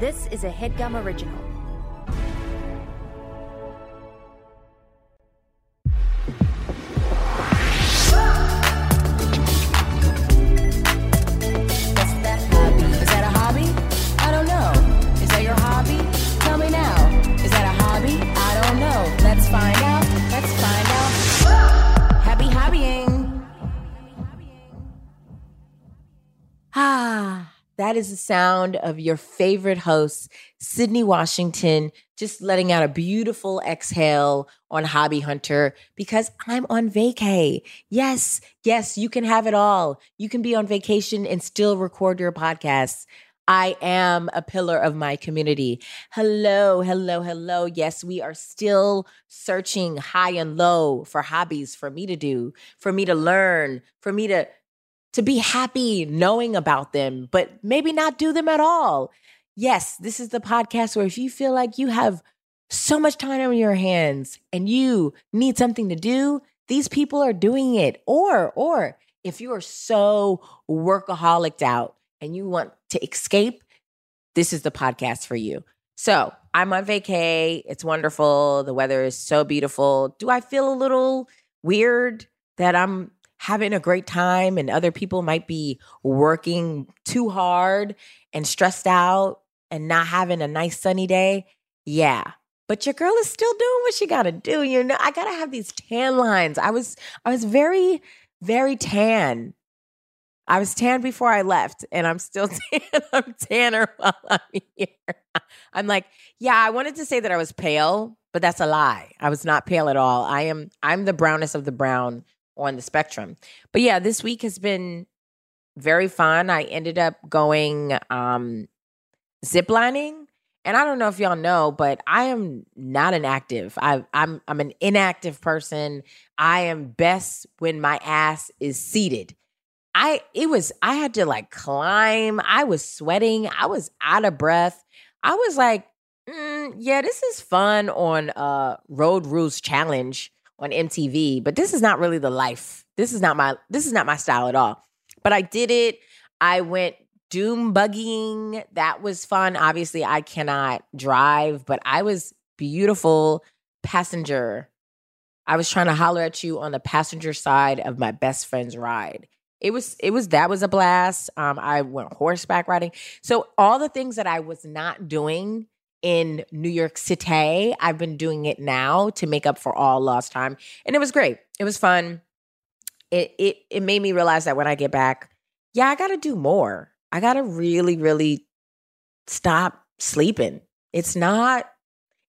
This is a headgum original. That is the sound of your favorite host, Sydnee Washington, just letting out a beautiful exhale on Hobby Hunter because I'm on vacay. Yes, yes, you can have it all. You can be on vacation and still record your podcasts. I am a pillar of my community. Hello, hello, hello. Yes, we are still searching high and low for hobbies for me to do, for me to learn, for me to to be happy knowing about them, but maybe not do them at all. Yes, this is the podcast where if you feel like you have so much time on your hands and you need something to do, these people are doing it. Or, or if you are so workaholic out and you want to escape, this is the podcast for you. So I'm on vacay. It's wonderful. The weather is so beautiful. Do I feel a little weird that I'm having a great time and other people might be working too hard and stressed out and not having a nice sunny day? Yeah. But your girl is still doing what she got to do. You know, I got to have these tan lines. I was I was very very tan. I was tan before I left and I'm still tan. I'm tanner while I'm here. I'm like, yeah, I wanted to say that I was pale, but that's a lie. I was not pale at all. I am I'm the brownest of the brown on the spectrum. But yeah, this week has been very fun. I ended up going um ziplining. And I don't know if y'all know, but I am not an active. I, I'm I'm an inactive person. I am best when my ass is seated. I it was I had to like climb. I was sweating. I was out of breath. I was like, mm, yeah, this is fun on uh Road Rules Challenge on MTV, but this is not really the life. This is not my this is not my style at all. But I did it. I went dune buggying. That was fun. Obviously, I cannot drive, but I was beautiful passenger. I was trying to holler at you on the passenger side of my best friend's ride. It was it was that was a blast. Um, I went horseback riding. So all the things that I was not doing in New York City. I've been doing it now to make up for all lost time. And it was great. It was fun. It it it made me realize that when I get back, yeah, I got to do more. I got to really really stop sleeping. It's not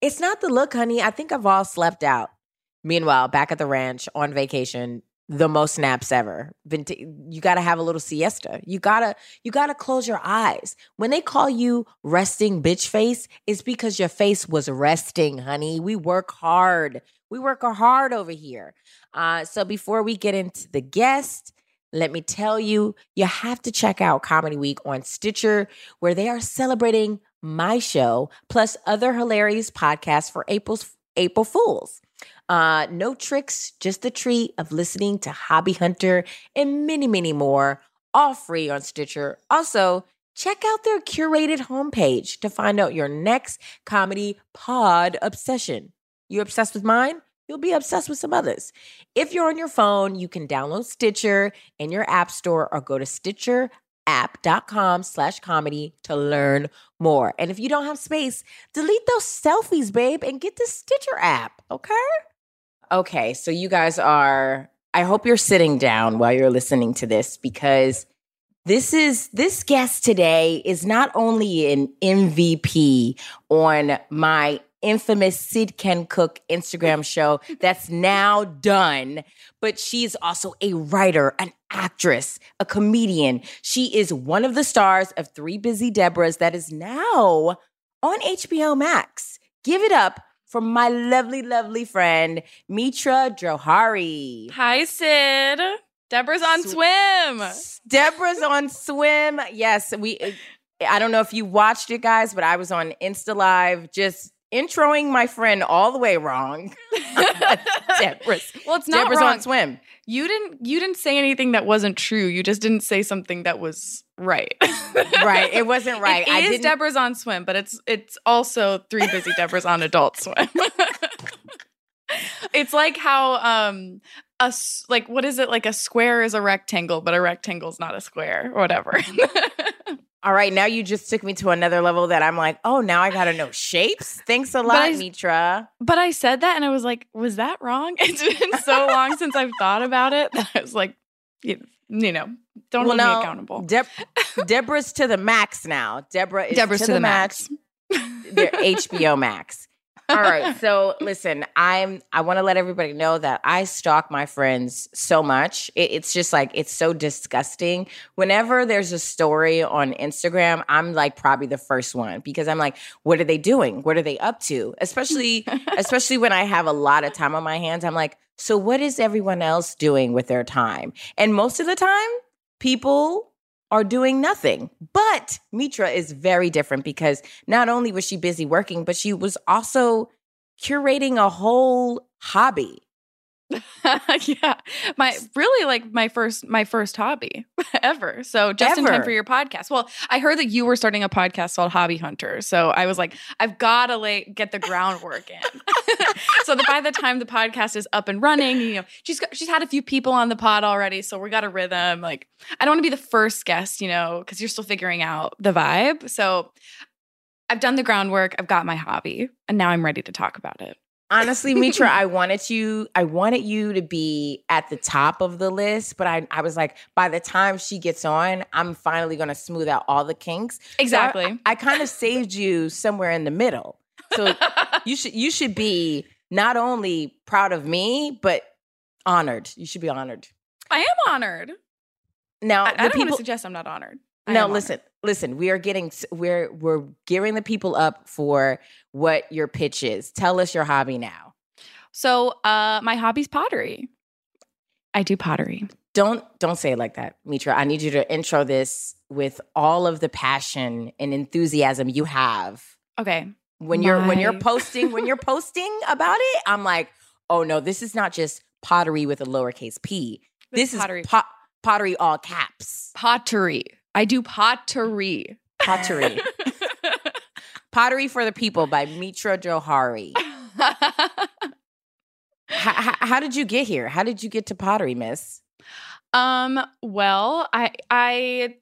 it's not the look, honey. I think I've all slept out. Meanwhile, back at the ranch on vacation, the most naps ever. You got to have a little siesta. You gotta you gotta close your eyes. When they call you resting bitch face, it's because your face was resting, honey. We work hard. We work hard over here. Uh, so before we get into the guest, let me tell you, you have to check out Comedy Week on Stitcher, where they are celebrating my show plus other hilarious podcasts for April's April Fools. Uh, no tricks, just the treat of listening to Hobby Hunter and many, many more, all free on Stitcher. Also, check out their curated homepage to find out your next comedy pod obsession. You obsessed with mine? You'll be obsessed with some others. If you're on your phone, you can download Stitcher in your app store or go to stitcherapp.com slash comedy to learn more. And if you don't have space, delete those selfies, babe, and get the Stitcher app, okay? Okay, so you guys are, I hope you're sitting down while you're listening to this because this is, this guest today is not only an MVP on my infamous Sid Can Cook Instagram show that's now done, but she's also a writer, an actress, a comedian. She is one of the stars of Three Busy Debras that is now on HBO Max. Give it up for my lovely, lovely friend, Mitra Jouhari. Hi, Sid. Deborah's on Sw- swim. Deborah's on swim. Yes, we. I don't know if you watched it, guys, but I was on Insta Live just introing my friend all the way wrong. Deborah's. Well, it's not Deborah's wrong. on swim. You didn't you didn't say anything that wasn't true. You just didn't say something that was right. Right. It wasn't right. It I is didn't. Deborah's on swim, but it's it's also three busy Deborah's on adult swim. it's like how um a like what is it like a square is a rectangle, but a rectangle is not a square or whatever. All right. Now you just took me to another level that I'm like, oh, now I got to know shapes. Thanks a But lot, I- Mitra. but I said that and I was like, was that wrong? It's been so long since I've thought about it that I was like, you, you know, don't hold me accountable. Deb- Deborah's to the max now. Deborah is Deborah's to, the, max. They're HBO Max. All right. So listen, I'm I want to let everybody know that I stalk my friends so much. It, it's just like it's so disgusting. Whenever there's a story on Instagram, I'm like probably the first one because I'm like, what are they doing? What are they up to? Especially especially when I have a lot of time on my hands. I'm like, so what is everyone else doing with their time? And most of the time, people are doing nothing. But Mitra is very different because not only was she busy working, but she was also curating a whole hobby. yeah. My really like my first my first hobby ever. So just in time for your podcast. Well i heard that you were starting a podcast called hobby hunter. So i was like i've got to lay get the groundwork in. So that by the time the podcast is up and running you know she's got, she's had a few people on the pod already so we got a rhythm. Like i don't want to be the first guest you know because you're still figuring out the vibe. So i've done the groundwork i've got my hobby and now i'm ready to talk about it Honestly, Mitra, I wanted you, I wanted you to be at the top of the list, but I, I was like, by the time she gets on, I'm finally gonna smooth out all the kinks. So I- exactly I, kind of saved you somewhere in the middle. So you should you should be not only proud of me, but honored. You should be honored. i am honored Now I, I don't want to suggest I'm not honored. I No, am listen, listen. We are getting we're we're gearing the people up for what your pitch is. Tell us your hobby now. So, uh, my hobby's pottery. I do pottery. Don't don't say it like that, Mitra. I need you to intro this with all of the passion and enthusiasm you have. Okay. When you're when you're posting when you're posting about it, I'm like, oh no, this is not just pottery with a lowercase p. This pottery. is pot, pottery all caps. Pottery. I do pottery. Pottery. pottery for the people by Mitra Jouhari. How, how, how did you get here? How did you get to pottery, miss? um, well, I I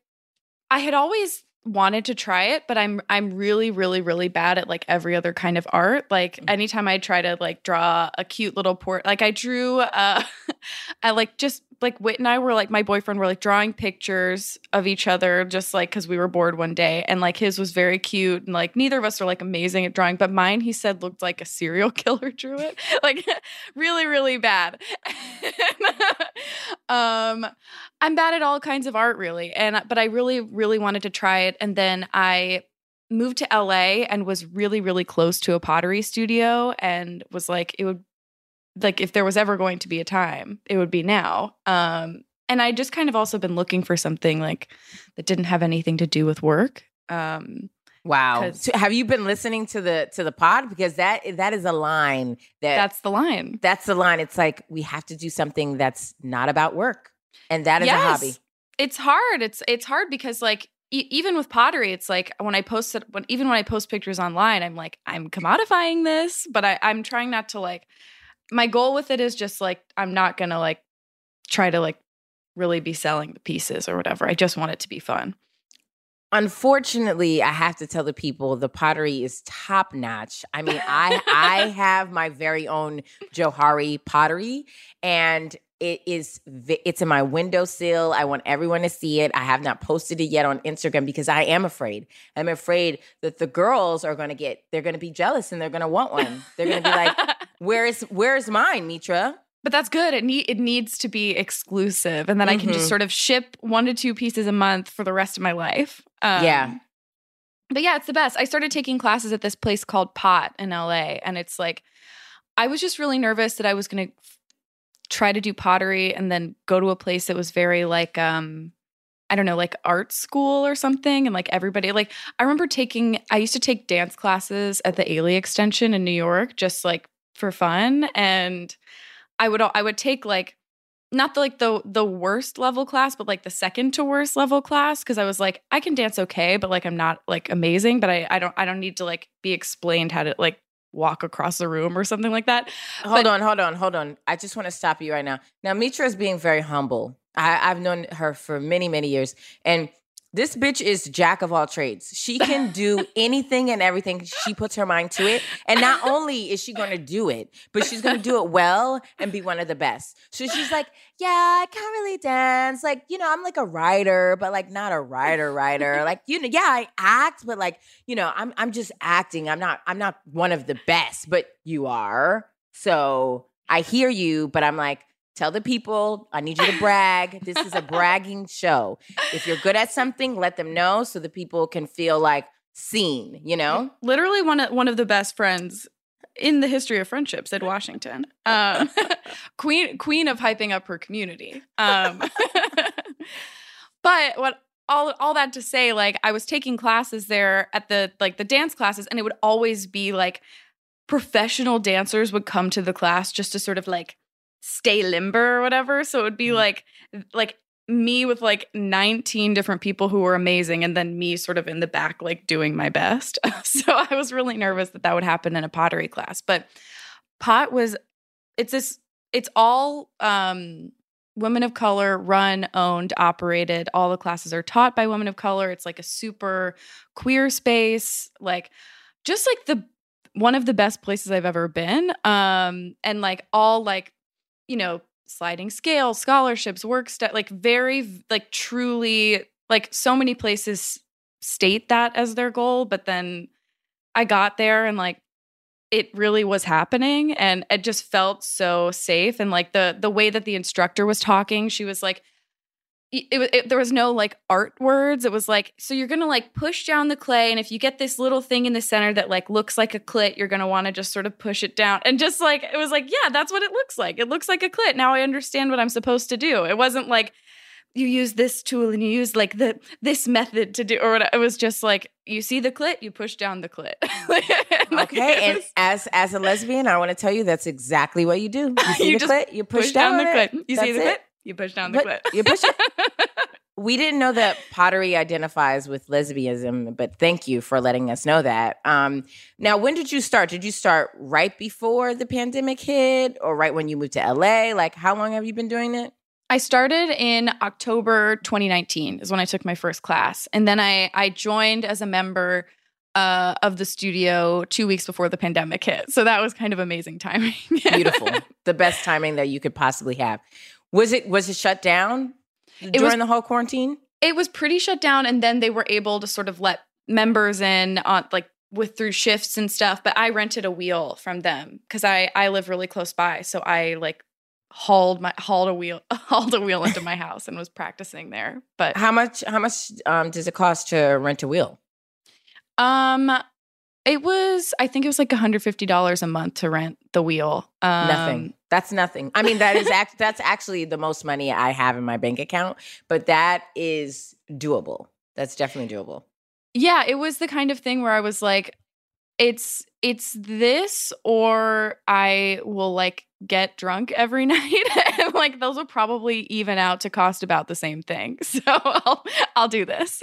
I had always wanted to try it, but I'm I'm really really really bad at like every other kind of art. Like Mm. anytime I try to like draw a cute little port, like I drew uh I like just like Whit and I were like my boyfriend were like drawing pictures of each other just like cuz we were bored one day and like his was very cute and like neither of us are like amazing at drawing, but mine he said looked like a serial killer drew it. Like really really bad. um I'm bad at all kinds of art really. And but I really really wanted to try it and then I moved to LA and was really really close to a pottery studio and was like it would like if there was ever going to be a time, it would be now. Um and I just kind of also been looking for something like that didn't have anything to do with work. Um wow. So have you been listening to the to the pod? Because that that is a line that that's the line. that's the line. It's like we have to do something that's not about work, and that is a hobby. It's hard. It's it's hard because like e- even with pottery, it's like when I post it, when even when I post pictures online, I'm like I'm commodifying this, but I, I'm trying not to like. My goal with it is just like I'm not gonna like try to like really be selling the pieces or whatever. I just want it to be fun. Unfortunately, I have to tell the people the pottery is top notch. I mean, I I have my very own Jouhari pottery, and it is it's in my windowsill. I want everyone to see it. I have not posted it yet on Instagram because I am afraid. I'm afraid that the girls are going to get they're going to be jealous and they're going to want one. They're going to be like, "Where is where's mine, Mitra?" But that's good. It need it needs to be exclusive, and then I can just sort of ship one to two pieces a month for the rest of my life. Um, Yeah. But yeah, it's the best. I started taking classes at this place called Pot in LA, and it's like I was just really nervous that I was going to try to do pottery and then go to a place that was very like um I don't know, like art school or something. And like everybody, like, I remember taking, I used to take dance classes at the Ailey Extension in New York, just like for fun. And I would I would take like not the like the the worst level class, but like the second to worst level class because I was like I can dance okay, but like I'm not like amazing, but I I don't I don't need to like be explained how to like walk across the room or something like that. Hold But- on, hold on, hold on. I just want to stop you right now. Now, Mitra is being very humble. I, I've known her for many, many years. And this bitch is jack of all trades. She can do anything and everything. She puts her mind to it. And not only is she going to do it, but she's going to do it well and be one of the best. So she's like, yeah, I can't really dance. Like, you know, I'm like a writer, but like not a writer writer. Like, you know, yeah, I act, but like, you know, I'm I'm just acting. I'm not I'm not one of the best, but you are. So I hear you, but I'm like, tell the people, I need you to brag. This is a bragging show. If you're good at something, let them know so the people can feel like seen, you know? literally one of one of the best friends in the history of friendships at Washington. Um, queen queen of hyping up her community. Um, but what all all that to say, like I was taking classes there at the like the dance classes, and it would always be like professional dancers would come to the class just to sort of like stay limber or whatever. So it would be like like me with like 19 different people who were amazing and then me sort of in the back like doing my best. So i was really nervous that that would happen in a pottery class. But pot was it's this it's all um women of color run owned operated. All the classes are taught by women of color. It's like a super queer space like just like the one of the best places i've ever been. Um and like all like you know sliding scale scholarships work stuff like very like truly like so many places state that as their goal but then i got there and like it really was happening and it just felt so safe and like the the way that the instructor was talking she was like it, it, there was no like art words it was like so you're gonna like push down the clay and if you get this little thing in the center that like looks like a clit you're gonna want to just sort of push it down and just like it was like yeah that's what it looks like it looks like a clit now i understand what i'm supposed to do it wasn't like you use this tool and you use like the this method to do or what it was just like you see the clit you push down the clit Like, Okay. And as as a lesbian, I want to tell you that's exactly what you do. You see You the clit, you push, push down the it. clit you see the it. clit you push down the But clit you push We didn't know that pottery identifies with lesbianism, but thank you for letting us know that. Um, now, when did you start? Did you start right before the pandemic hit or right when you moved to LA? Like, how long have you been doing it? I started in October 2019 is when I took my first class, and then I I joined as a member uh, of the studio two weeks before the pandemic hit. So that was kind of amazing timing. Beautiful. the best timing that you could possibly have. Was it was it shut down during was- the whole quarantine? it was pretty shut down, and then they were able to sort of let members in on like with through shifts and stuff. But I rented a wheel from them because I I live really close by, so I like hauled my hauled a wheel hauled a wheel into my house and was practicing there. But How much how much um, does it cost to rent a wheel? Um, it was I think it was like $150 a month to rent the wheel. Um, Nothing. That's nothing. I mean, that is act- that's actually the most money I have in my bank account, but that is doable. That's definitely doable. Yeah, it was the kind of thing where I was like, it's it's this or I will like get drunk every night. and like those will probably even out to cost about the same thing. So I'll I'll do this.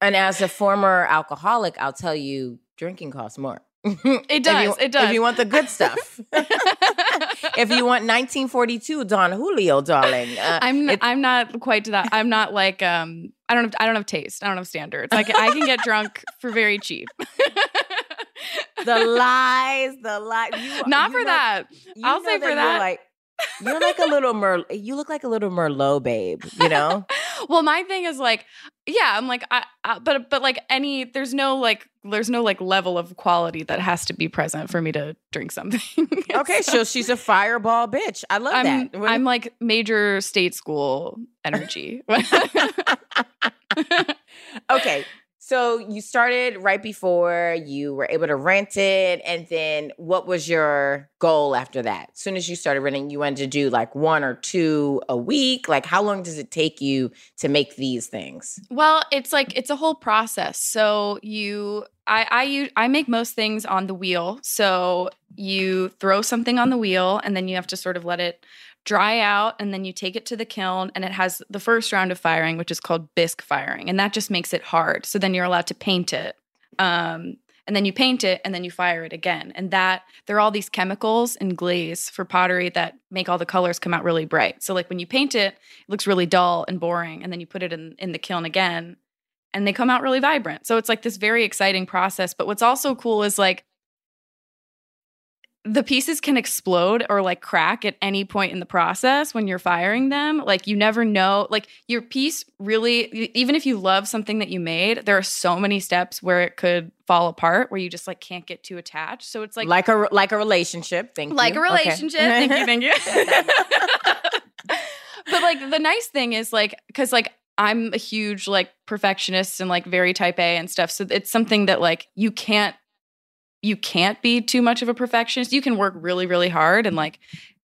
And as a former alcoholic, I'll tell you, drinking costs more. It does, it does. If you want the good stuff. if you want 1942 Don Julio, darling. Uh, I'm it- I'm not quite to that. I'm not like um I don't have I don't have taste. I don't have standards. Like I can get drunk for very cheap. the lies, the lies. You, not you for know- that. you I'll say for you're that. Like, you're like a little mer. You look like a little Merlot, babe. You know. well, my thing is like, yeah, I'm like, I, I, but but like any, there's no like, there's no like level of quality that has to be present for me to drink something. Okay, so she's a fireball bitch. I love I'm that. What- I'm like major state school energy. okay. So you started right before you were able to rent it, and then what was your goal after that? As soon as you started renting, you wanted to do like one or two a week. Like, how long does it take you to make these things? Well, it's like it's a whole process. So you, I, I, use, I make most things on the wheel. So you throw something on the wheel, and then you have to sort of let it dry out and then you take it to the kiln and it has the first round of firing which is called bisque firing and that just makes it hard. So then you're allowed to paint it um, and then you paint it and then you fire it again. And that there are all these chemicals and glaze for pottery that make all the colors come out really bright. So like when you paint it it looks really dull and boring and then you put it in, in the kiln again and they come out really vibrant. So it's like this very exciting process. But what's also cool is like the pieces can explode or like crack at any point in the process when you're firing them. Like you never know. Like your piece really, even if you love something that you made, there are so many steps where it could fall apart where you just like can't get too attached. So it's like like a like a relationship. Thank like you. Like a relationship. Okay. Thank you, thank you. but like the nice thing is like because like I'm a huge like perfectionist and like very type A and stuff. So it's something that like you can't you can't be too much of a perfectionist. You can work really, really hard and like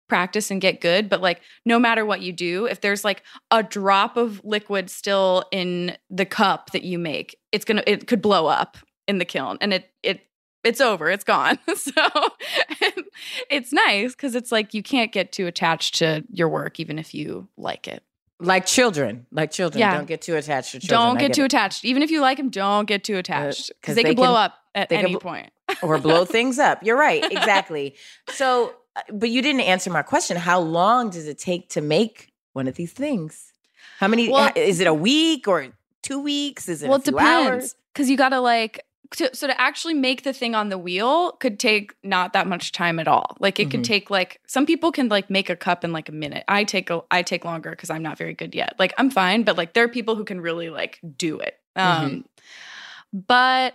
practice and get good, but like no matter what you do, if there's like a drop of liquid still in the cup that you make, it's gonna it could blow up in the kiln and it it it's over, it's gone. so it's nice because it's like you can't get too attached to your work even if you like it. Like children, like children, Yeah. don't get too attached to children. don't I get too it. attached. Even if you like them, don't get too uh, attached because 'cause they, they can blow can- up at can any point. Or blow things up. You're right, exactly. So, uh, but you didn't answer my question. How long does it take to make one of these things? How many? Well- is it a week or two weeks? Is it well, a it depends because you got to like to, so to actually make the thing on the wheel could take not that much time at all. Like it Mhm. could take like some people can like make a cup in like a minute. I take a I take longer because I'm not very good yet. Like I'm fine, but like there are people who can really like do it. Um, but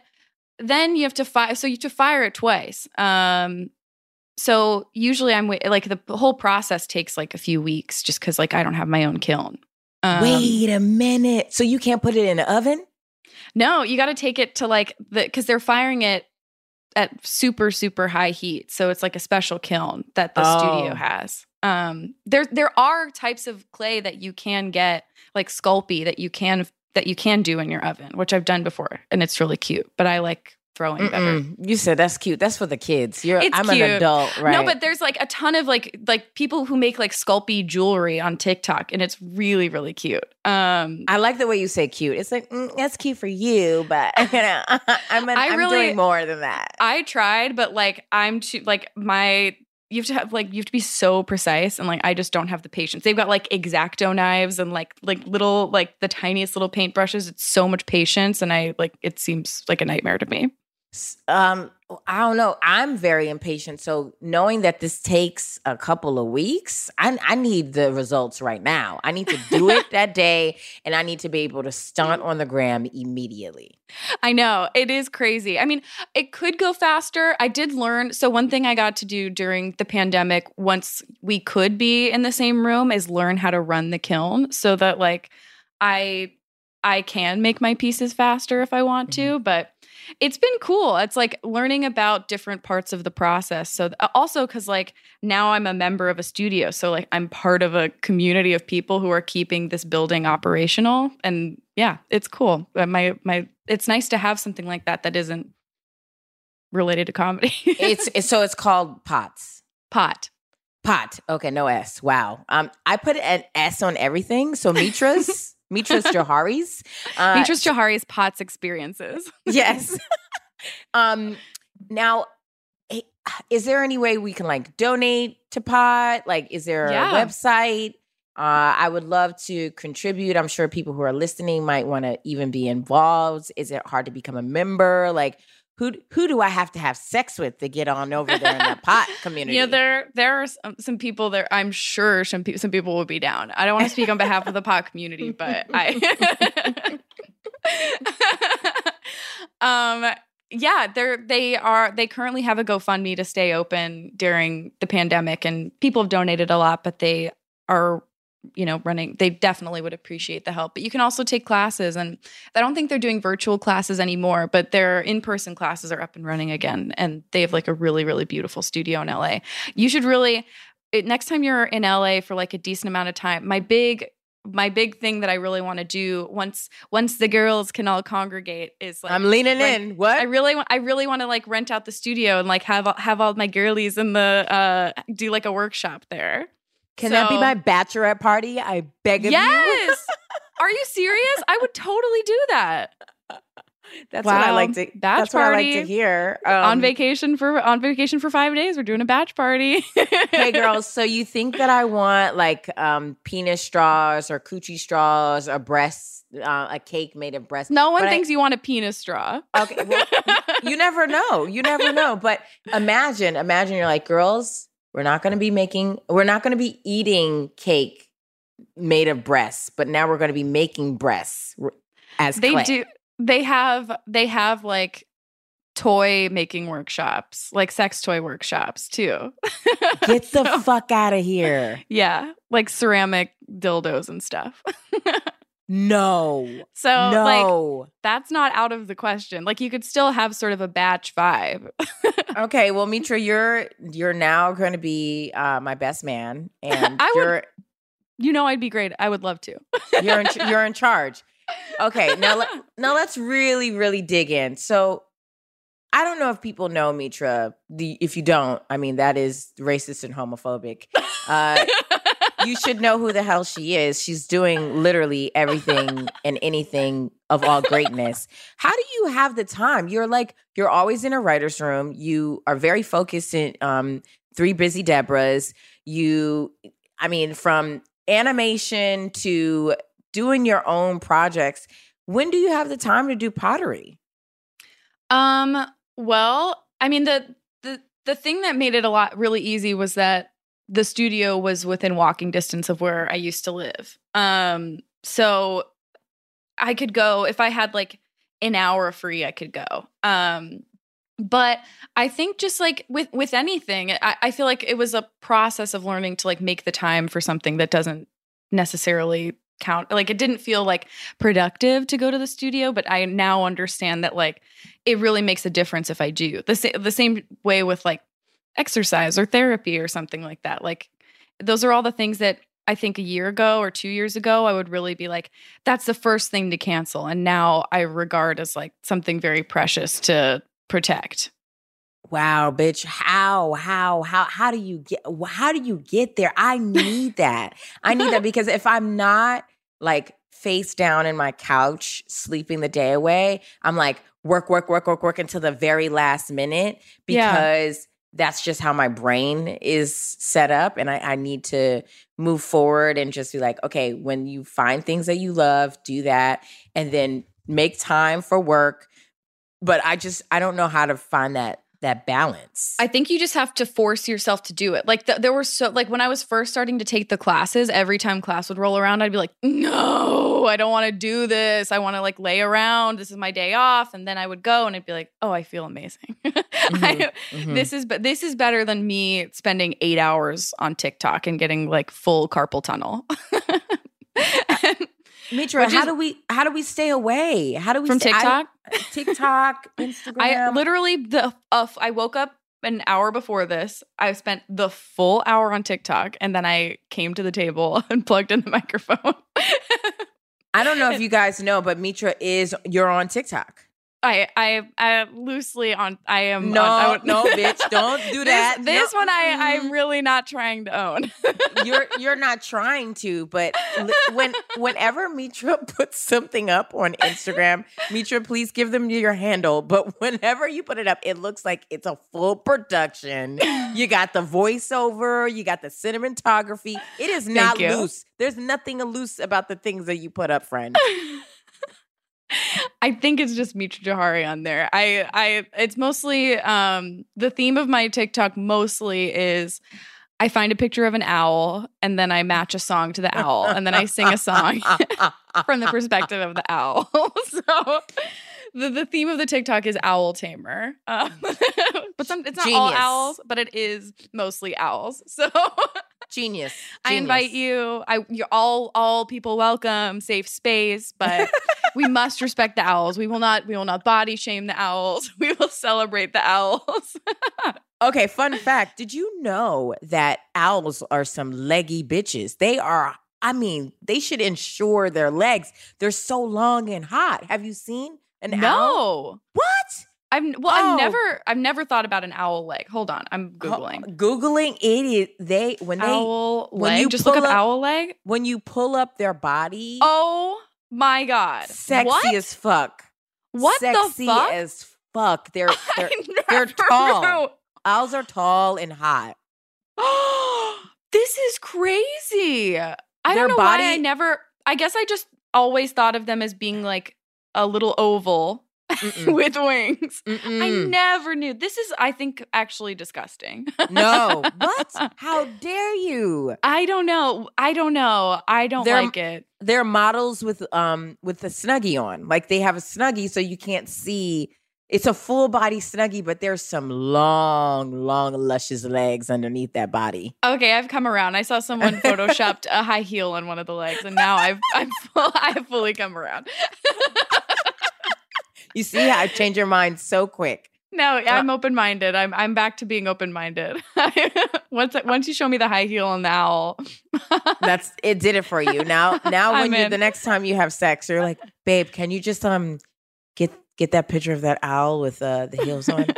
then you have to fire. So you have to fire it twice. Um, so usually I'm wait- like the whole process takes like a few weeks just because like I don't have my own kiln. Um, Wait a minute. So you can't put it in an oven? no, you got to take it to like the because they're firing it at super super high heat, so it's like a special kiln that the Oh. studio has. Um, there there are types of clay that you can get like Sculpey that you can that you can do in your oven, which I've done before, and it's really cute. But I like throwing better. Mm-mm. You said that's cute. That's for the kids. You're. It's I'm cute. an adult, right? No, but there's like a ton of like like people who make like Sculpey jewelry on TikTok, and it's really really cute. Um, I like the way you say cute. It's like mm, that's cute for you, but you know, I'm, an, I I'm doing more than that. I tried, but like I'm too like my you have to have like you have to be so precise and like I just don't have the patience. They've got like exacto knives and like like little like the tiniest little paintbrushes. It's so much patience and I like it seems like a nightmare to me. Um i don't know i'm very impatient so knowing that this takes a couple of weeks i, I need the results right now i need to do it that day and i need to be able to stunt on the gram immediately I know it is crazy. I mean, it could go faster. I did learn. So, one thing I got to do during the pandemic, once we could be in the same room, is learn how to run the kiln so that, like, I I can make my pieces faster if I want to. But it's been cool. It's like learning about different parts of the process. So, uh, also because like now I'm a member of a studio, so like I'm part of a community of people who are keeping this building operational, and yeah, it's cool. Uh, My my it's nice to have something like that that isn't related to comedy. it's, it's so it's called pots pot. pot okay no s wow um i put an s on everything so mitra's mitra's jouhari's uh, Beatrice Johari's pots experiences. yes um now eh, is there any way we can like donate to pot like is there Yeah. a website uh, I would love to contribute. I'm sure people who are listening might want to even be involved. Is it hard to become a member? Like, who who do I have to have sex with to get on over there in the pot community? You know, there there are some, some people there. I'm sure some pe- some people will be down. I don't want to speak on behalf of the pot community, but I. um. Yeah, they're they are they currently have a GoFundMe to stay open during the pandemic, and people have donated a lot, but they are you know, running, they definitely would appreciate the help. But you can also take classes. And I don't think they're doing virtual classes anymore, but their in person classes are up and running again. And they have like a really, really beautiful studio in LA. You should really, it, next time you're in LA for like a decent amount of time, my big my big thing that I really want to do once once the girls can all congregate is like I'm leaning rent- in. What? I really want I really want to like rent out the studio and like have have all my girlies in the uh do like a workshop there. Can that be my bachelorette party? I beg of you. Yes. Are you serious? I would totally do that. That's what I like to. Batch that's what I like to hear. on Um, vacation for on vacation for 5 days. We're doing a batch party. hey girls, so you think that I want like um penis straws or coochie straws or breasts, uh, a cake made of breasts? No one But I- thinks you want a penis straw. Okay, well, you never know. You never know. But imagine, imagine you're like, girls, we're not going to be making, we're not going to be eating cake made of breasts, but now we're going to be making breasts as they clay. do they have they have like toy making workshops like sex toy workshops too Get the So, fuck out of here! yeah like ceramic dildos and stuff No, so like that's not out of the question like you could still have sort of a batch vibe okay, well, Mitra, you're you're now going to be uh, my best man, and I would- you're you know i'd be great i would love to you're in, you're in charge. Okay, now let, now let's really really dig in. So I don't know if people know Mitra. The if you don't, I mean that is racist and homophobic. Uh, you should know who the hell she is. She's doing literally everything and anything of all greatness. How do you have the time? You're like you're always in a writer's room. You are very focused in um, three busy Debras. You, I mean, from animation to doing your own projects. When do you have the time to do pottery? Um, well, I mean the the the thing that made it a lot really easy was that the studio was within walking distance of where I used to live. Um, so I could go if I had like an hour free, I could go. Um, but I think just like with with anything, I, I feel like it was a process of learning to like make the time for something that doesn't necessarily count. Like it didn't feel like productive to go to the studio, but I now understand that like it really makes a difference if I do. The sa- the same way with like exercise or therapy or something like that. Like those are all the things that I think a year ago or 2 years ago I would really be like that's the first thing to cancel and now I regard as like something very precious to protect. Wow, bitch. How, how, how, how do you get, how do you get there? I need that. I need that because if I'm not like face down in my couch, sleeping the day away, I'm like work, work, work, work, work until the very last minute Yeah. That's just how my brain is set up. And I, I need to move forward and just be like, okay, when you find things that you love, do that. And then make time for work. But I just, I don't know how to find that that balance. I think you just have to force yourself to do it. Like th- there were so like when I was first starting to take the classes, every time class would roll around, I'd be like, "No, I don't want to do this. I want to like lay around. This is my day off." And then I would go and I'd be like, "Oh, I feel amazing. I, Mhm. This is but this is better than me spending 8 hours on TikTok and getting like full carpal tunnel." Mitra, which how is- do we how do we stay away? How do we from stay, I- TikTok? TikTok, Instagram. I literally the uh, I woke up an hour before this. I spent the full hour on TikTok, and then I came to the table and plugged in the microphone. I don't know if you guys know, but Mitra is you're on TikTok. I I I loosely on. I am No, on, I would- no, bitch, don't do that. This, this No, one I I'm really not trying to own. you're you're not trying to, but when whenever Mitra puts something up on Instagram, Mitra, please give them your handle. But whenever you put it up, it looks like it's a full production. You got the voiceover, you got the cinematography. It is not loose. There's nothing loose about the things that you put up, friend. I think it's just Mitra Jouhari on there. I I it's mostly um the theme of my TikTok mostly is I find a picture of an owl and then I match a song to the owl and then I sing a song from the perspective of the owl. so the, the theme of the TikTok is owl tamer. Um, but some, it's not all owls, but it is mostly owls. So Genius. I invite you. I you're all all people welcome, safe space, but we must respect the owls. We will not we will not body shame the owls. We will celebrate the owls. Okay, fun fact. Did you know that owls are some leggy bitches? They are, I mean, they should insure their legs. They're so long and hot. Have you seen an owl? no. What? I've well, Oh. I've never I've never thought about an owl leg. Hold on, I'm googling. Oh, Googling it is they when they owl when leg. you Just look up, up- owl leg. when you pull up their body, Oh my god. sexy what? as fuck. What the sexy fuck? as fuck. They're, they're they're tall. knew. owls are tall and hot. this is crazy. I Their don't know why I never. I guess I just always thought of them as being like a little oval. with wings. I Mm-mm. never knew. This is, I think, actually disgusting. no. What? How dare you? I don't know. I don't know. I don't They're- like it. they're models with um with the snuggie on. Like they have a snuggie so you can't see. It's a full body snuggie, but there's some long, long, luscious legs underneath that body. Okay, I've come around. I saw someone photoshopped a high heel on one of the legs, and now I've I'm full, I've fully come around. You see how I change your mind so quick. No, I'm open minded. I'm I'm back to being open minded. once once you show me the high heel and the owl, That's it did it for you. Now now I'm when you in. the next time you have sex, you're like, babe, can you just um get get that picture of that owl with uh the heels on?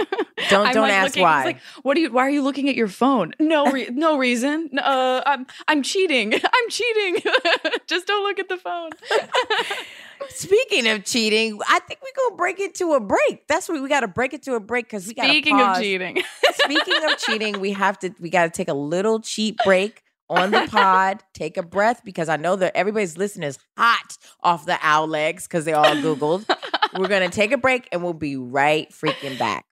Don't I'm, don't like, ask looking- why. Like, what are you? Why are you looking at your phone? No, re- no reason. Uh, I'm I'm cheating. I'm cheating. Just don't look at the phone. Speaking of cheating, I think we're gonna break it to a break. That's what we gotta break it to a break because we gotta Speaking of cheating, Speaking of cheating, we have to we gotta take a little cheap break on the pod, take a breath because I know that everybody's listening is hot off the owl legs because they all Googled. We're gonna take a break and we'll be right freaking back.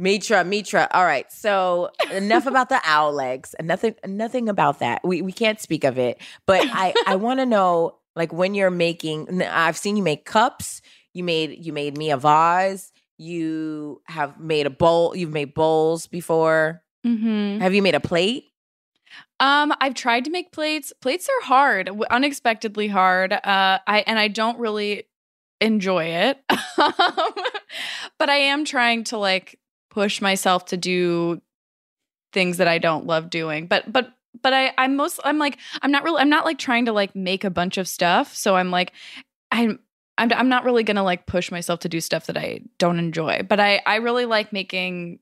Mitra, Mitra. All right. So enough about the owl legs. Nothing nothing about that. We we can't speak of it. But I I want to know like when you're making I've seen you make cups. You made you made me a vase. You have made a bowl. You've made bowls before. hmm Have you made a plate? um, I've tried to make plates. Plates are hard, unexpectedly hard. Uh, I and I don't really enjoy it, but I am trying to like push myself to do things that I don't love doing. But but but I I'm most I'm like I'm not really I'm not like trying to like make a bunch of stuff. So I'm like I'm I'm I'm not really gonna like push myself to do stuff that I don't enjoy. But I I really like making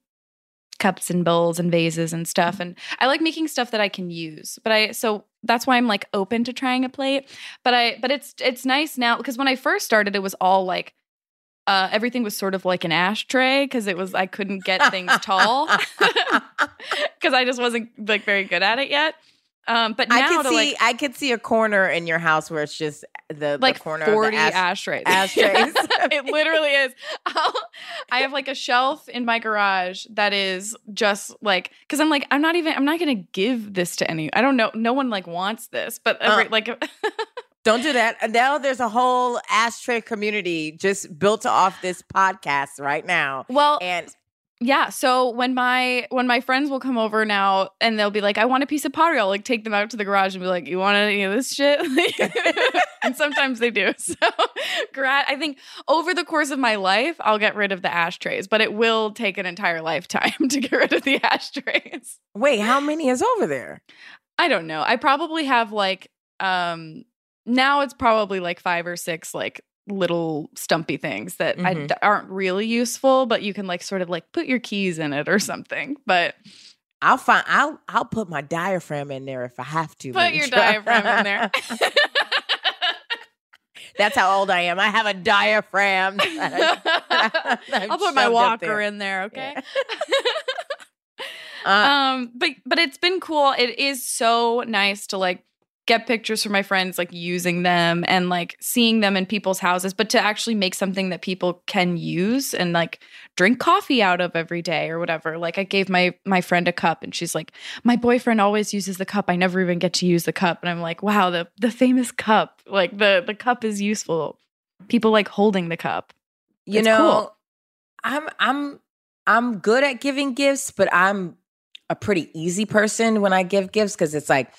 cups and bowls and vases and stuff and I like making stuff that I can use. But I so that's why I'm like open to trying a plate. But I but it's it's nice now because when I first started it was all like uh, everything was sort of like an ashtray because it was I couldn't get things tall because I just wasn't like very good at it yet. Um, but now I could see like I could see a corner in your house where it's just the, like the corner forty of the ash- ashtrays. ashtrays. it literally is. I'll, I have like a shelf in my garage that is just like because I'm like I'm not even I'm not gonna give this to any. I don't know. No one like wants this, but every, Uh. like Don't do that. And Now there's a whole ashtray community just built off this podcast right now. well And Yeah. So when my when my friends will come over now and they'll be like, I want a piece of pottery, I'll like take them out to the garage and be like, You want any of this shit? and sometimes they do. So grat I think over the course of my life, I'll get rid of the ashtrays, but it will take an entire lifetime to get rid of the ashtrays. wait, how many is over there? I don't know. I probably have like um now it's probably like five or six like little stumpy things that I, Mhm. that aren't really useful, but you can like sort of like put your keys in it or something. But I'll find I'll I'll put my diaphragm in there if I have to. put your Mitra. diaphragm in there. That's how old I am. I have a diaphragm. I- that I've I'll put my walker there. in there, okay? Uh, um but but it's been cool. It is so nice to like get pictures from my friends like using them and like seeing them in people's houses, but to actually make something that people can use and like drink coffee out of every day or whatever. Like I gave my my friend a cup and she's like, "My boyfriend always uses the cup. I never even get to use the cup." And I'm like, "Wow, the the famous cup. Like the the cup is useful. People like holding the cup." You It's know, cool. I'm I'm I'm good at giving gifts, but I'm a pretty easy person when I give gifts because it's like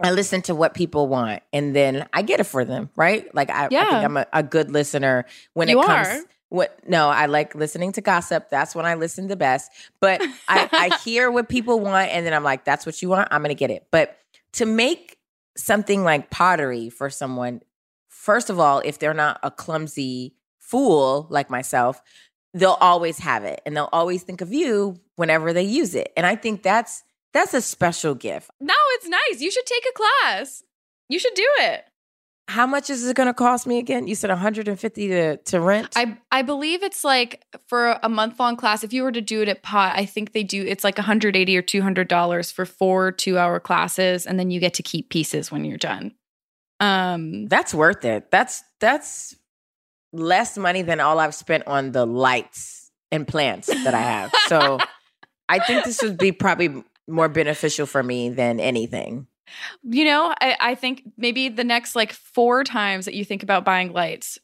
I listen to what people want and then I get it for them, right? Like I, I think I'm a, a good listener when You it comes. are. What? No, I like listening to gossip. That's when I listen the best. But I, I hear what people want, and then I'm like, "That's what you want. I'm gonna get it." But to make something like pottery for someone, first of all, if they're not a clumsy fool like myself, they'll always have it, and they'll always think of you whenever they use it. And I think that's that's a special gift. No, it's nice. You should take a class. You should do it. How much is it going to cost me again? You said 150 to to rent. I I believe it's like for a month long class. If you were to do it at Pot, I think they do. It's like 180 or 200 dollars for four two hour classes, and then you get to keep pieces when you're done. Um, That's worth it. That's that's less money than all I've spent on the lights and plants that I have. So I think this would be probably more beneficial for me than anything. you know, I, I think maybe the next like four times that you think about buying lights,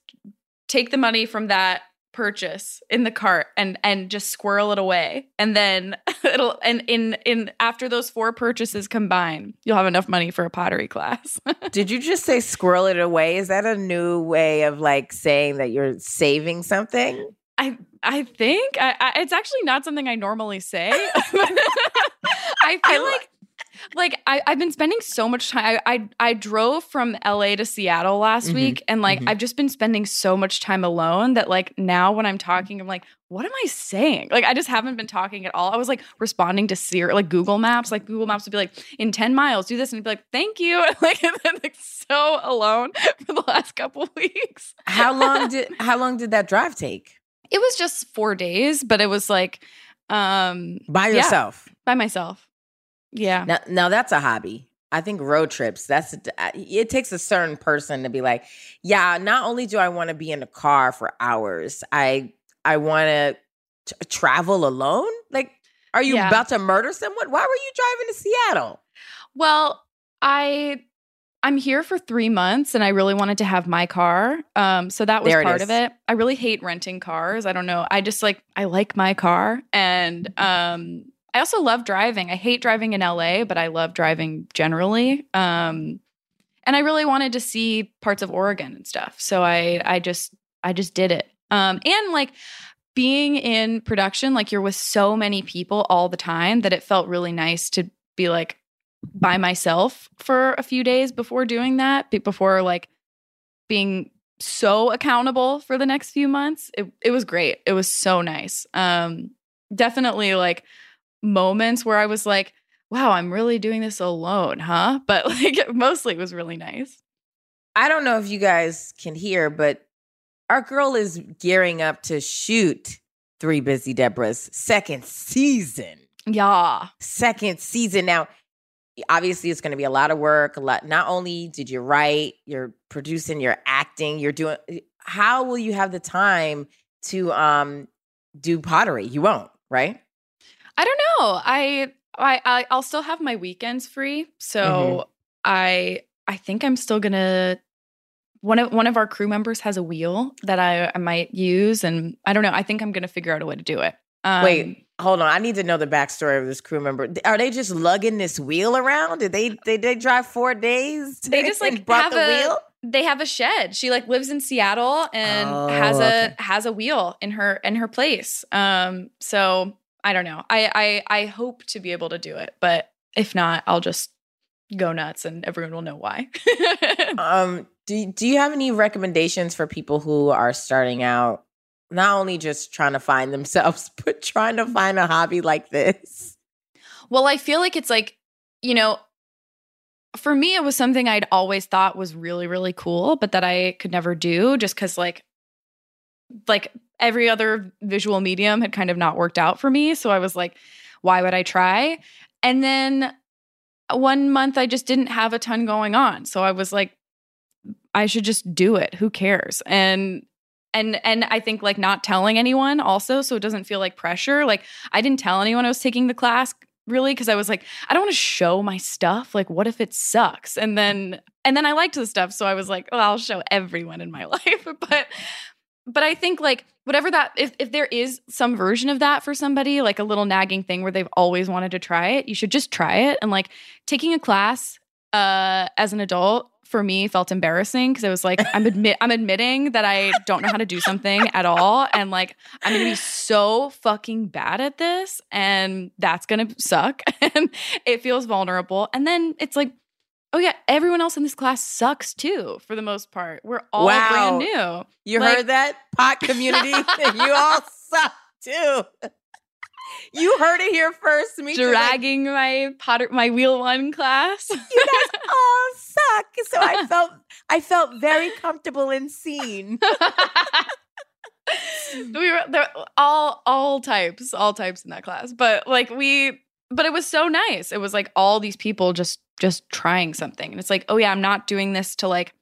take the money from that purchase in the cart and and just squirrel it away and then it'll and in in after those four purchases combined you'll have enough money for a pottery class Did you just say squirrel it away? Is that a new way of like saying that you're saving something? I I think I, I, it's actually not something I normally say. I feel like like I, I've been spending so much time. I, I I drove from LA to Seattle last Mhm, week, and like mhm. I've just been spending so much time alone that like now when I'm talking, I'm like, what am I saying? Like I just haven't been talking at all. I was like responding to Siri, like Google Maps. Like Google Maps would be like, in ten miles, do this, and I'd be like, thank you. like and then like so alone for the last couple weeks. How long did how long did that drive take? It was just four days, but it was like um By Yeah. yourself. by myself. Yeah. Now, now that's a hobby. I think road trips. That's it. Takes a certain person to be like, yeah. Not only do I want to be in a car for hours, I I want to t- travel alone. Like, are you Yeah. about to murder someone? Why were you driving to Seattle? Well, I I'm here for three months and I really wanted to have my car. Um, so that was part is. of it. I really hate renting cars. I don't know. I just like I like my car. And um I also love driving. I hate driving in LA, but I love driving generally. Um and I really wanted to see parts of Oregon and stuff. So I I just I just did it. Um and like being in production, like you're with so many people all the time that it felt really nice to be like by myself for a few days before doing that, before like being so accountable for the next few months. It it was great. It was so nice. Um definitely like moments where I was like, wow, I'm really doing this alone, huh? But like mostly it was really nice. I don't know if you guys can hear, but our girl is gearing up to shoot Three Busy Debras second season. Yeah. second season. Now, obviously, it's going to be a lot of work. A lot. Not only did you write, you're producing, you're acting, you're doing. How will you have the time to um do pottery? You won't, right? I don't know. I I, I'll still have my weekends free. So Mm-hmm. I I think I'm still gonna one of one of our crew members has a wheel that I, I might use and I don't know. I think I'm gonna figure out a way to do it. Um, Wait, hold on. I need to know the backstory of this crew member. Are they just lugging this wheel around? Did they did they drive four days? They just, like, brought have the a- wheel. they have a shed. She like lives in Seattle and Oh, has a okay. has a wheel in her in her place. Um so I don't know. I I I hope to be able to do it, but if not, I'll just go nuts and everyone will know why. Um, do do you have any recommendations for people who are starting out, not only just trying to find themselves, but trying to find a hobby like this? Well, I feel like it's like, you know, for me, it was something I'd always thought was really, really cool, but that I could never do just because, like, like every other visual medium had kind of not worked out for me. So I was like, why would I try? And then one month I just didn't have a ton going on. So I was like, I should just do it. Who cares? And and and I think like not telling anyone also so it doesn't feel like pressure. Like I didn't tell anyone I was taking the class really because I was like I don't want to show my stuff. Like what if it sucks? And then and then I liked the stuff so I was like, "Well, I'll show everyone in my life." but but I think like whatever that if if there is some version of that for somebody, like a little nagging thing where they've always wanted to try it, you should just try it and like taking a class uh as an adult for me felt embarrassing because it was like I'm admit I'm admitting that I don't know how to do something at all and like I'm going to be so fucking bad at this and that's going to suck and it feels vulnerable and then it's like oh yeah everyone else in this class sucks too for the most part we're all Wow. brand new You Like- heard that, pot community? you all suck too. You heard it here first. Me too. Dragging my potter my wheel one class you guys all suck. So I felt I felt very comfortable and seen. we were there all all types all types in that class but like we but it was so nice it was like all these people just just trying something and it's like oh yeah i'm not doing this to like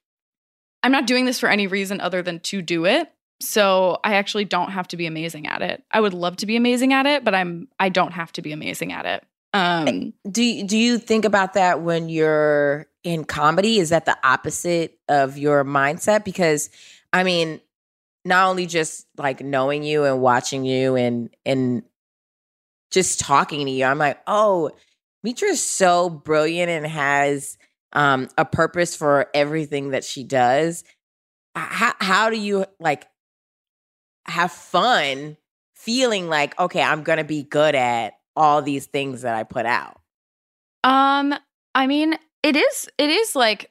i'm not doing this for any reason other than to do it so i actually don't have to be amazing at it i would love to be amazing at it but i'm i don't have to be amazing at it um Do do you think about that when you're in comedy? Is that the opposite of your mindset? Because I mean, not only just like knowing you and watching you and and just talking to you, I'm like, oh, Mitra's so brilliant and has um, a purpose for everything that she does. How how do you like have fun feeling like okay, I'm gonna be good at all these things that I put out? Um, I mean, it is it is like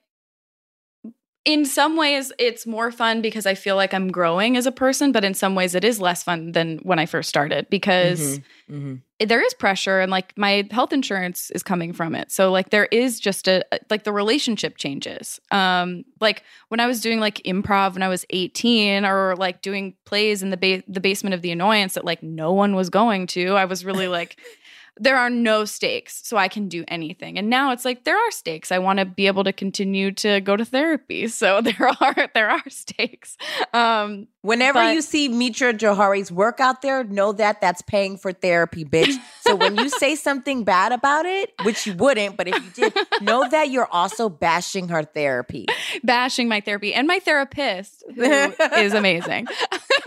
in some ways it's more fun because I feel like I'm growing as a person, but in some ways it is less fun than when I first started because Mhm, mhm. there is pressure and like my health insurance is coming from it. So like there is just a like the relationship changes. Um like when I was doing like improv when I was 18 or like doing plays in the ba- the basement of the annoyance that like no one was going to, I was really like there are no stakes so I can do anything. And now it's like there are stakes. I want to be able to continue to go to therapy. So there are there are stakes. Um Whenever But- you see Mitra Jouhari's work out there, know that that's paying for therapy, bitch. So when you say something bad about it, which you wouldn't, but if you did, know that you're also bashing her therapy. bashing my therapy and my therapist who is amazing.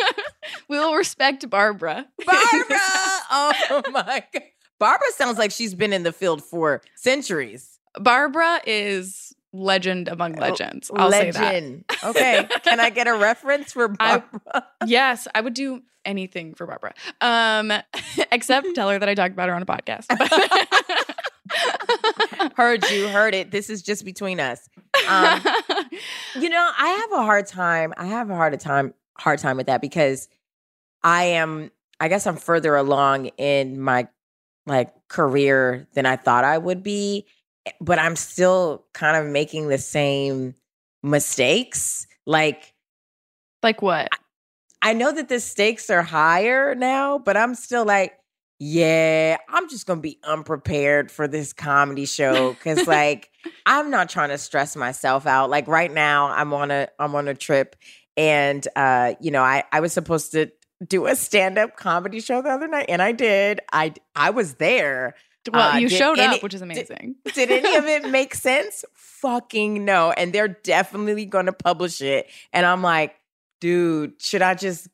we will respect Barbara. Barbara! Oh my God. Barbara sounds like she's been in the field for centuries. Barbara is legend among legends. I'll say that. Okay. Can I get a reference for I- Barbara? Yes, I would do anything for Barbara. Um except tell her that I talked about her on a podcast. heard you, heard it. This is just between us. Um, You know, I have a hard time. I have a hard time hard time with that because I am I guess I'm further along in my like career than I thought I would be, eh, but I'm still kind of making the same mistakes. Like like what? I know that the stakes are higher now, but I'm still like, yeah, I'm just gonna be unprepared for this comedy show because, like, I'm not trying to stress myself out. Like right now, I'm on a I'm on a trip, and uh, you know, I I was supposed to do a stand up comedy show the other night, and I did. I I was there. Well, uh, you showed any- up, which is amazing. Did any of it make sense? Fucking no. And they're definitely going to publish it. And I'm like, dude, should I just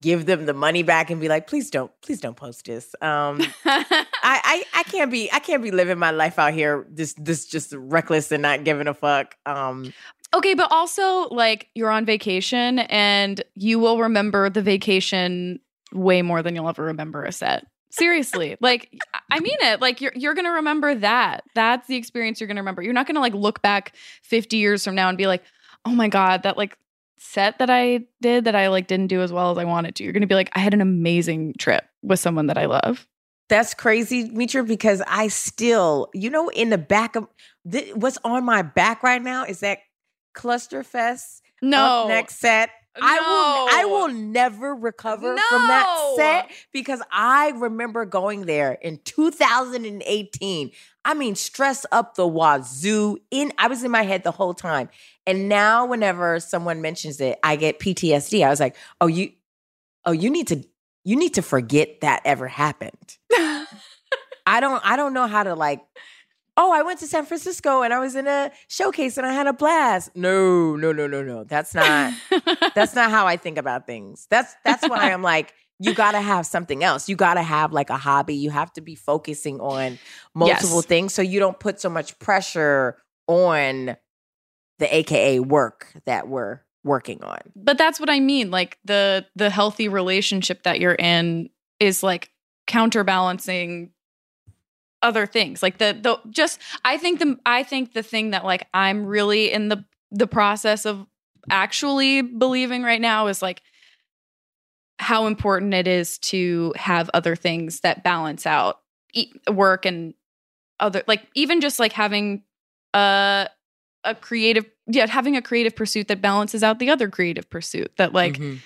give them the money back and be like, please don't, please don't post this. Um, I, I, I can't be, I can't be living my life out here this, this just reckless and not giving a fuck. Um, Okay, but also like you're on vacation and you will remember the vacation way more than you'll ever remember a set. Seriously. like I mean it. Like you're you're going to remember that. That's the experience you're going to remember. You're not going to like look back 50 years from now and be like, "Oh my god, that like set that I did that I like didn't do as well as I wanted to." You're going to be like, "I had an amazing trip with someone that I love." That's crazy, Mitra, because I still, you know, in the back of th- what's on my back right now is that Clusterfest No. next set I will I will never recover from that set because I remember going there in 2018. I mean, stress up the wazoo. In I was in my head the whole time. And now whenever someone mentions it, I get PTSD. I was like, "Oh, you oh, you need to you need to forget that ever happened." I don't I don't know how to like Oh, I went to San Francisco and I was in a showcase and I had a blast. No, no, no, no, no. That's not that's not how I think about things. That's that's why I'm like, you gotta have something else. You gotta have like a hobby. You have to be focusing on multiple Yes. things so you don't put so much pressure on the AKA work that we're working on. but that's what I mean. Like the the healthy relationship that you're in is like counterbalancing other things. Like the the just I think the I think the thing that like I'm really in the the process of actually believing right now is like how important it is to have other things that balance out e- work and other like even just like having a a creative yeah having a creative pursuit that balances out the other creative pursuit that like Mhm.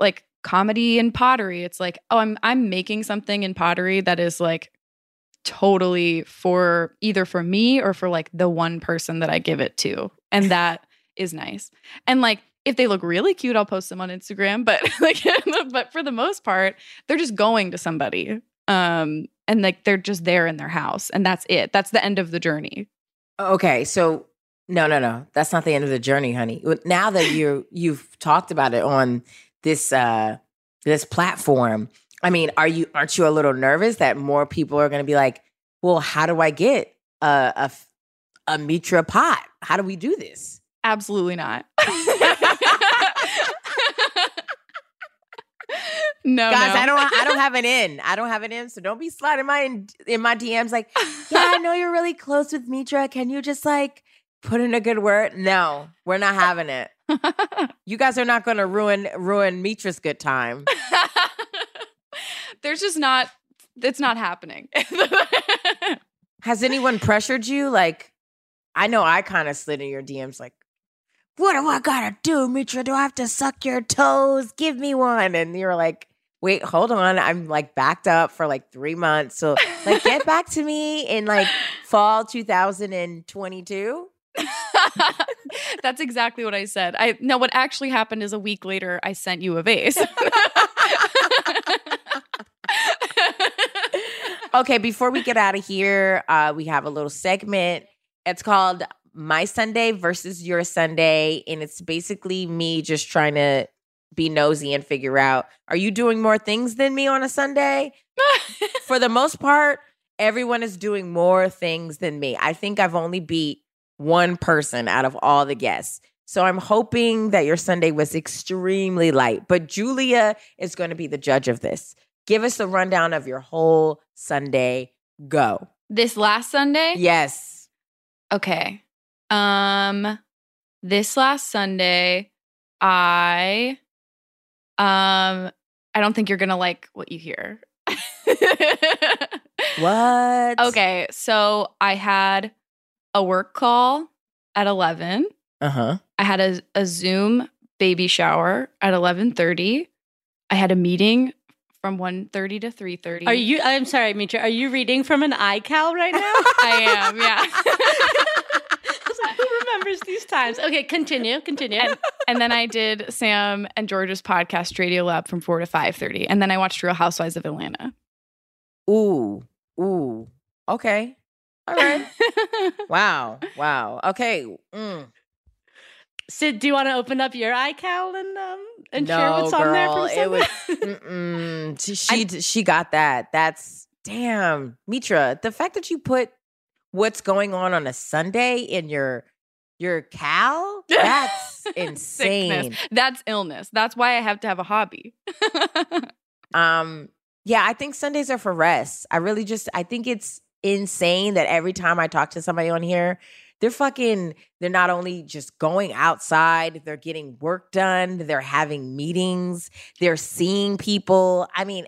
like comedy and pottery it's like oh i'm i'm making something in pottery that is like totally for either for me or for like the one person that i give it to. And that is nice. And like if they look really cute i'll post them on instagram but like but for the most part they're just going to somebody. Um and like they're just there in their house and that's it. That's the end of the journey. Okay, so no, no, no. That's not the end of the journey, honey. Now that you you've talked about it on this uh this platform, I mean, are you aren't you a little nervous that more people are going to be like, "Well, how do I get a a Mitra pot? How do we do this?" Absolutely not. no, Guys, no. I don't I don't have an in. I don't have an in, so don't be sliding my in, in my DMs like, "Yeah, I know you're really close with Mitra. Can you just like put in a good word?" No, we're not having it. You guys are not going to ruin ruin Mitra's good time. There's just not. It's not happening. Has anyone pressured you? Like, I know I kind of slid in your DMs, like, "What do I gotta do, Mitra? Do I have to suck your toes? Give me one." And you're like, "Wait, hold on. I'm like backed up for like three months. So, like, get back to me in like fall 2022." That's exactly what I said. I no. What actually happened is a week later, I sent you a vase. okay, before we get out of here, uh, we have a little segment. It's called My Sunday versus Your Sunday. And it's basically me just trying to be nosy and figure out are you doing more things than me on a Sunday? For the most part, everyone is doing more things than me. I think I've only beat one person out of all the guests. So I'm hoping that your Sunday was extremely light. But Julia is going to be the judge of this. Give us a rundown of your whole Sunday. Go. this last Sunday, Yes. Okay. Um this last Sunday I um I don't think you're going to like what you hear. What? Okay, so I had a work call at 11. Uh huh. I had a, a Zoom baby shower at 11:30. I had a meeting from 1:30 to 3:30. Are you? I'm sorry, Mitra. Are you reading from an iCal right now? I am, yeah. I was like, Who remembers these times? Okay, continue. Continue. and, and then I did Sam and George's podcast Radio Lab from 4 to 5:30 and then I watched Real Housewives of Atlanta. Ooh. Ooh. Okay. All right. wow. Wow. Okay. Mm. Sid, do you want to open up your iCal and um and no, share what's girl, on there from it Sunday? was. Mm-mm. She she, she got that. That's damn, Mitra. The fact that you put what's going on on a Sunday in your your cal, that's insane. Sickness. That's illness. That's why I have to have a hobby. Um, yeah, I think Sundays are for rest. I really just I think it's insane that every time I talk to somebody on here, they're fucking they're not only just going outside, they're getting work done, they're having meetings, they're seeing people. I mean,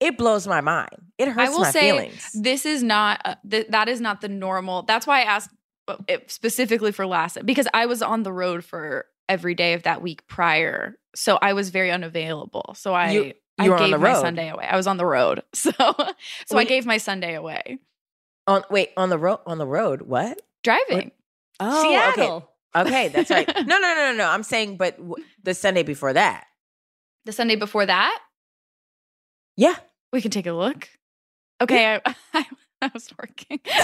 it blows my mind. It hurts I will my say feelings. this is not uh, th- that is not the normal. That's why I asked uh, specifically for last because I was on the road for every day of that week prior so I was very unavailable. So I You- I you were on gave the my road. Sunday away. I was on the road, so so I gave my Sunday away On wait on the road on the road. What? Driving. Oh, Seattle. okay. Okay, that's right. No, no, no, no, no. I'm saying, but w- the Sunday before that. The Sunday before that, Yeah. we can take a look. Okay, I, I, I was working. Give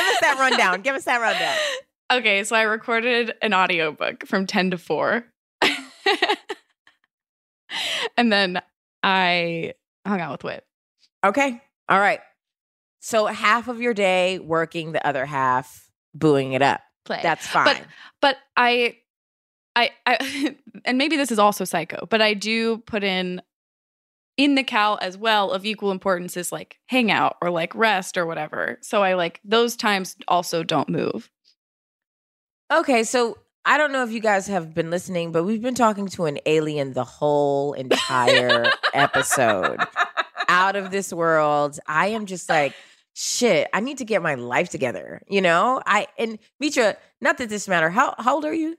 us that rundown. Give us that rundown. Okay, so I recorded an audiobook from 10 to 4. and then I hung out with Whit. Okay. All right. So half of your day working, the other half booing it up. Play. That's fine. But but I I I and maybe this is also psycho, but I do put in in the cal as well of equal importance is like hangout or like rest or whatever. So I like those times also don't move. okay, so I don't know if you guys have been listening, but we've been talking to an alien the whole entire episode. Out of this world. I am just like, shit, I need to get my life together. You know? I and Mitra, not that this matter. How how old are you?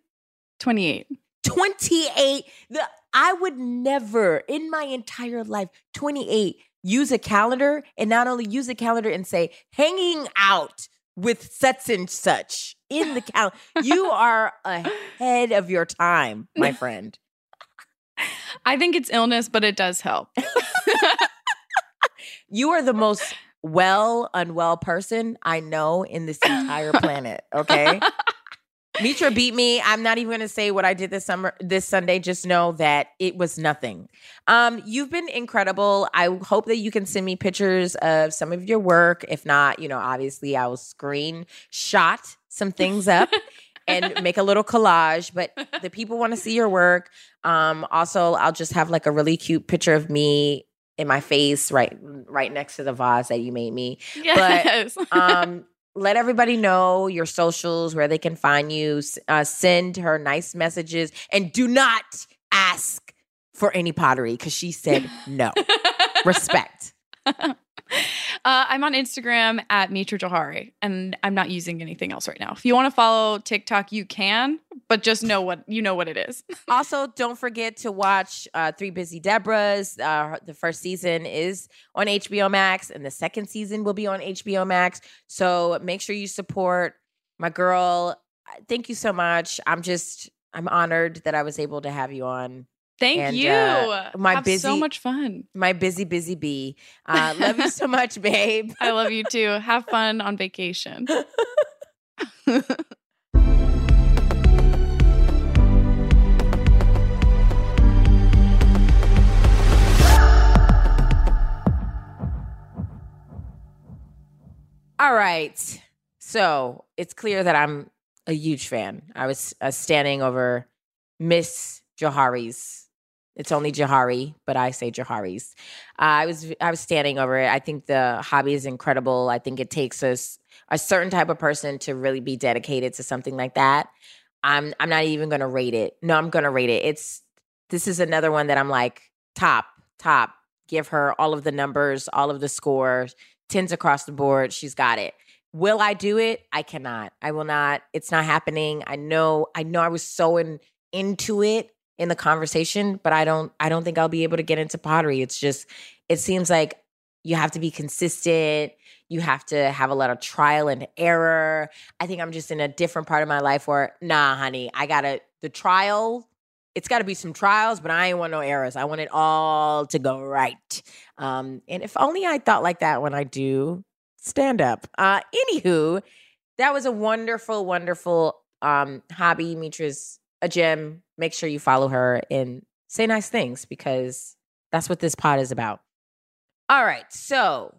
28. 28. The I would never in my entire life, 28, use a calendar and not only use a calendar and say hanging out with such and such in the calendar. you are ahead of your time, my friend. I think it's illness, but it does help. You are the most well unwell person I know in this entire planet, okay? Mitra beat me. I'm not even going to say what I did this summer, this Sunday. Just know that it was nothing. Um, you've been incredible. I hope that you can send me pictures of some of your work. If not, you know, obviously I will screenshot some things up and make a little collage. But the people want to see your work. Um, also, I'll just have like a really cute picture of me in my face, right, right next to the vase that you made me Yes. um, let everybody know your socials, where they can find you. Uh, send her nice messages, and do not ask for any pottery because she said no. Respect. uh, I'm on Instagram at Mitra Jouhari, and I'm not using anything else right now. If you want to follow TikTok, you can, but just know what you know what it is. Also, don't forget to watch uh, Three Busy Debras. Uh, the first season is on HBO Max, and the second season will be on HBO Max. So make sure you support my girl. Thank you so much. I'm just, I'm honored that I was able to have you on. Thank And, you. uh, my Have so much fun. my busy, busy bee. Uh, love you so much, babe. I love you too. Have fun on vacation. All right. So it's clear that I'm a huge fan. I was uh, standing over Miss Jouhari's. It's only Jahari, but I say Jahari's. Uh, I was I was standing over it. I think the hobby is incredible. I think it takes us a certain type of person to really be dedicated to something like that. I'm I'm not even gonna rate it. No, I'm gonna rate it. It's this is another one that I'm like top top. Give her all of the numbers, all of the scores, tens across the board. She's got it. Will I do it? I cannot. I will not. It's not happening. I know. I know. I was so in into it in the conversation, but I don't. I don't think I'll be able to get into pottery. It's just. It seems like you have to be consistent. You have to have a lot of trial and error. I think I'm just in a different part of my life where, nah, honey, I gotta the trial. It's got to be some trials, but I ain't want no errors. I want it all to go right. Um, and if only I thought like that when I do stand up. Uh, anywho, that was a wonderful, wonderful um, hobby. Mitra's a gem. Make sure you follow her and say nice things because that's what this pod is about. All right, so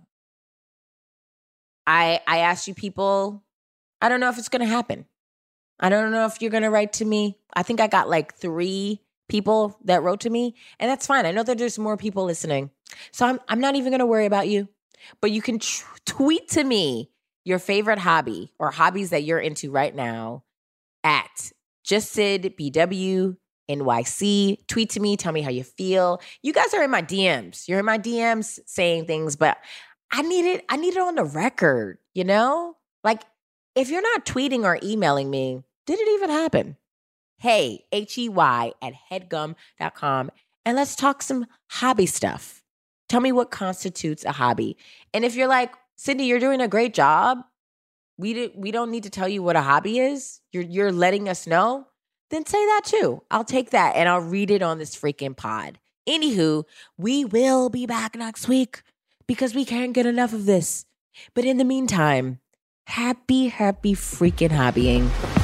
I I asked you people. I don't know if it's gonna happen. I don't know if you're gonna write to me. I think I got like three people that wrote to me, and that's fine. I know that there's more people listening, so I'm I'm not even gonna worry about you. But you can tweet to me your favorite hobby or hobbies that you're into right now at just Sid BW NYC. Tweet to me, tell me how you feel. You guys are in my DMs. You're in my DMs saying things, but I need it, I need it on the record, you know? Like if you're not tweeting or emailing me, did it even happen? hey, H E Y, at headgum.com, and let's talk some hobby stuff. Tell me what constitutes a hobby. And if you're like, Sydnee, you're doing a great job, we, do, we don't need to tell you what a hobby is, you're, you're letting us know, then say that too. I'll take that and I'll read it on this freaking pod. Anywho, we will be back next week because we can't get enough of this. But in the meantime, happy, happy freaking hobbying.